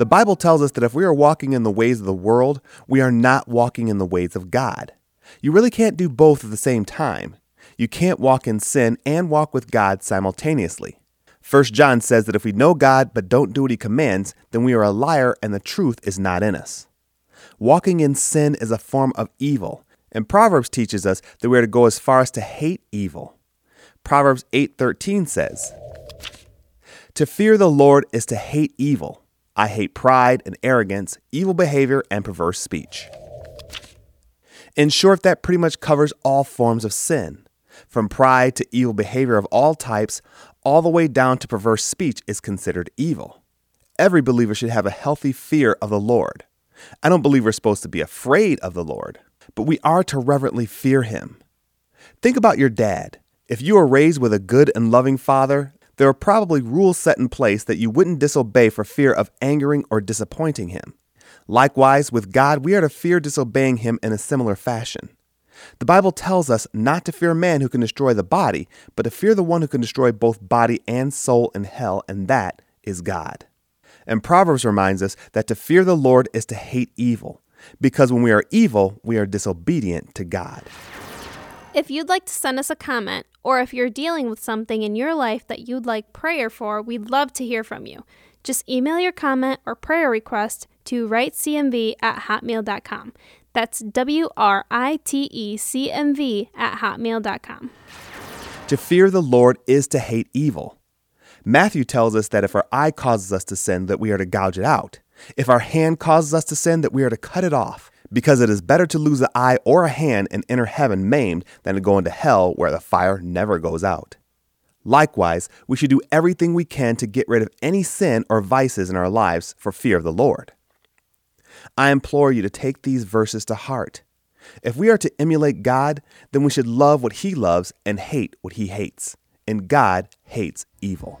The Bible tells us that if we are walking in the ways of the world, we are not walking in the ways of God. You really can't do both at the same time. You can't walk in sin and walk with God simultaneously. 1 John says that if we know God but don't do what he commands, then we are a liar and the truth is not in us. Walking in sin is a form of evil, and Proverbs teaches us that we are to go as far as to hate evil. Proverbs 8:13 says, "To fear the Lord is to hate evil, I hate pride and arrogance, evil behavior, and perverse speech. In short, that pretty much covers all forms of sin. From pride to evil behavior of all types, all the way down to perverse speech is considered evil. Every believer should have a healthy fear of the Lord. I don't believe we're supposed to be afraid of the Lord, but we are to reverently fear him. Think about your dad. If you were raised with a good and loving father, there are probably rules set in place that you wouldn't disobey for fear of angering or disappointing him. Likewise, with God, we are to fear disobeying him in a similar fashion. The Bible tells us not to fear man who can destroy the body, but to fear the one who can destroy both body and soul in hell, and that is God. And Proverbs reminds us that to fear the Lord is to hate evil, because when we are evil, we are disobedient to God. If you'd like to send us a comment, or if you're dealing with something in your life that you'd like prayer for, we'd love to hear from you. Just email your comment or prayer request to writecmv at hotmail.com. That's W R I T E C M V at hotmail.com. To fear the Lord is to hate evil. Matthew tells us that if our eye causes us to sin, that we are to gouge it out. If our hand causes us to sin, that we are to cut it off because it is better to lose an eye or a hand and enter heaven maimed than to go into hell where the fire never goes out. Likewise, we should do everything we can to get rid of any sin or vices in our lives for fear of the Lord. I implore you to take these verses to heart. If we are to emulate God, then we should love what He loves and hate what He hates. And God hates evil.